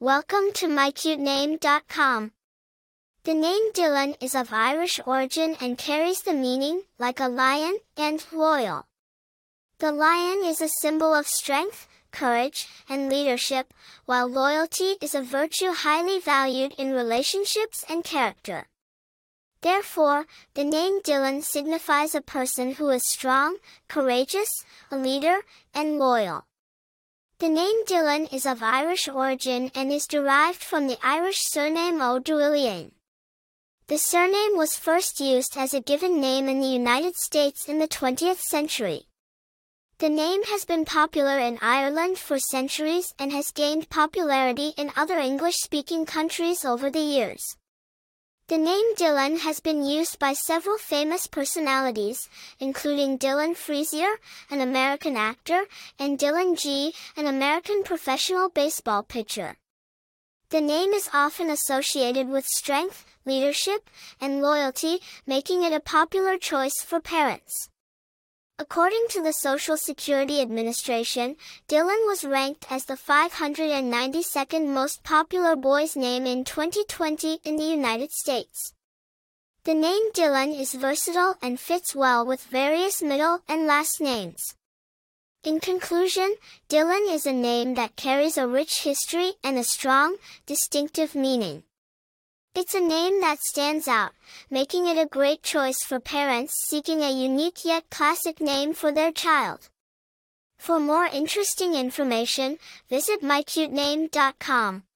Welcome to mycutename.com. The name Dillon is of Irish origin and carries the meaning, like a lion, and loyal. The lion is a symbol of strength, courage, and leadership, while loyalty is a virtue highly valued in relationships and character. Therefore, the name Dillon signifies a person who is strong, courageous, a leader, and loyal. The name Dillon is of Irish origin and is derived from the Irish surname O'Dwyer. The surname was first used as a given name in the United States in the 20th century. The name has been popular in Ireland for centuries and has gained popularity in other English-speaking countries over the years. The name Dillon has been used by several famous personalities, including Dillon Freasier, an American actor, and Dillon Gee, an American professional baseball pitcher. The name is often associated with strength, leadership, and loyalty, making it a popular choice for parents. According to the Social Security Administration, Dillon was ranked as the 592nd most popular boy's name in 2020 in the United States. The name Dillon is versatile and fits well with various middle and last names. In conclusion, Dillon is a name that carries a rich history and a strong, distinctive meaning. It's a name that stands out, making it a great choice for parents seeking a unique yet classic name for their child. For more interesting information, visit mycutename.com.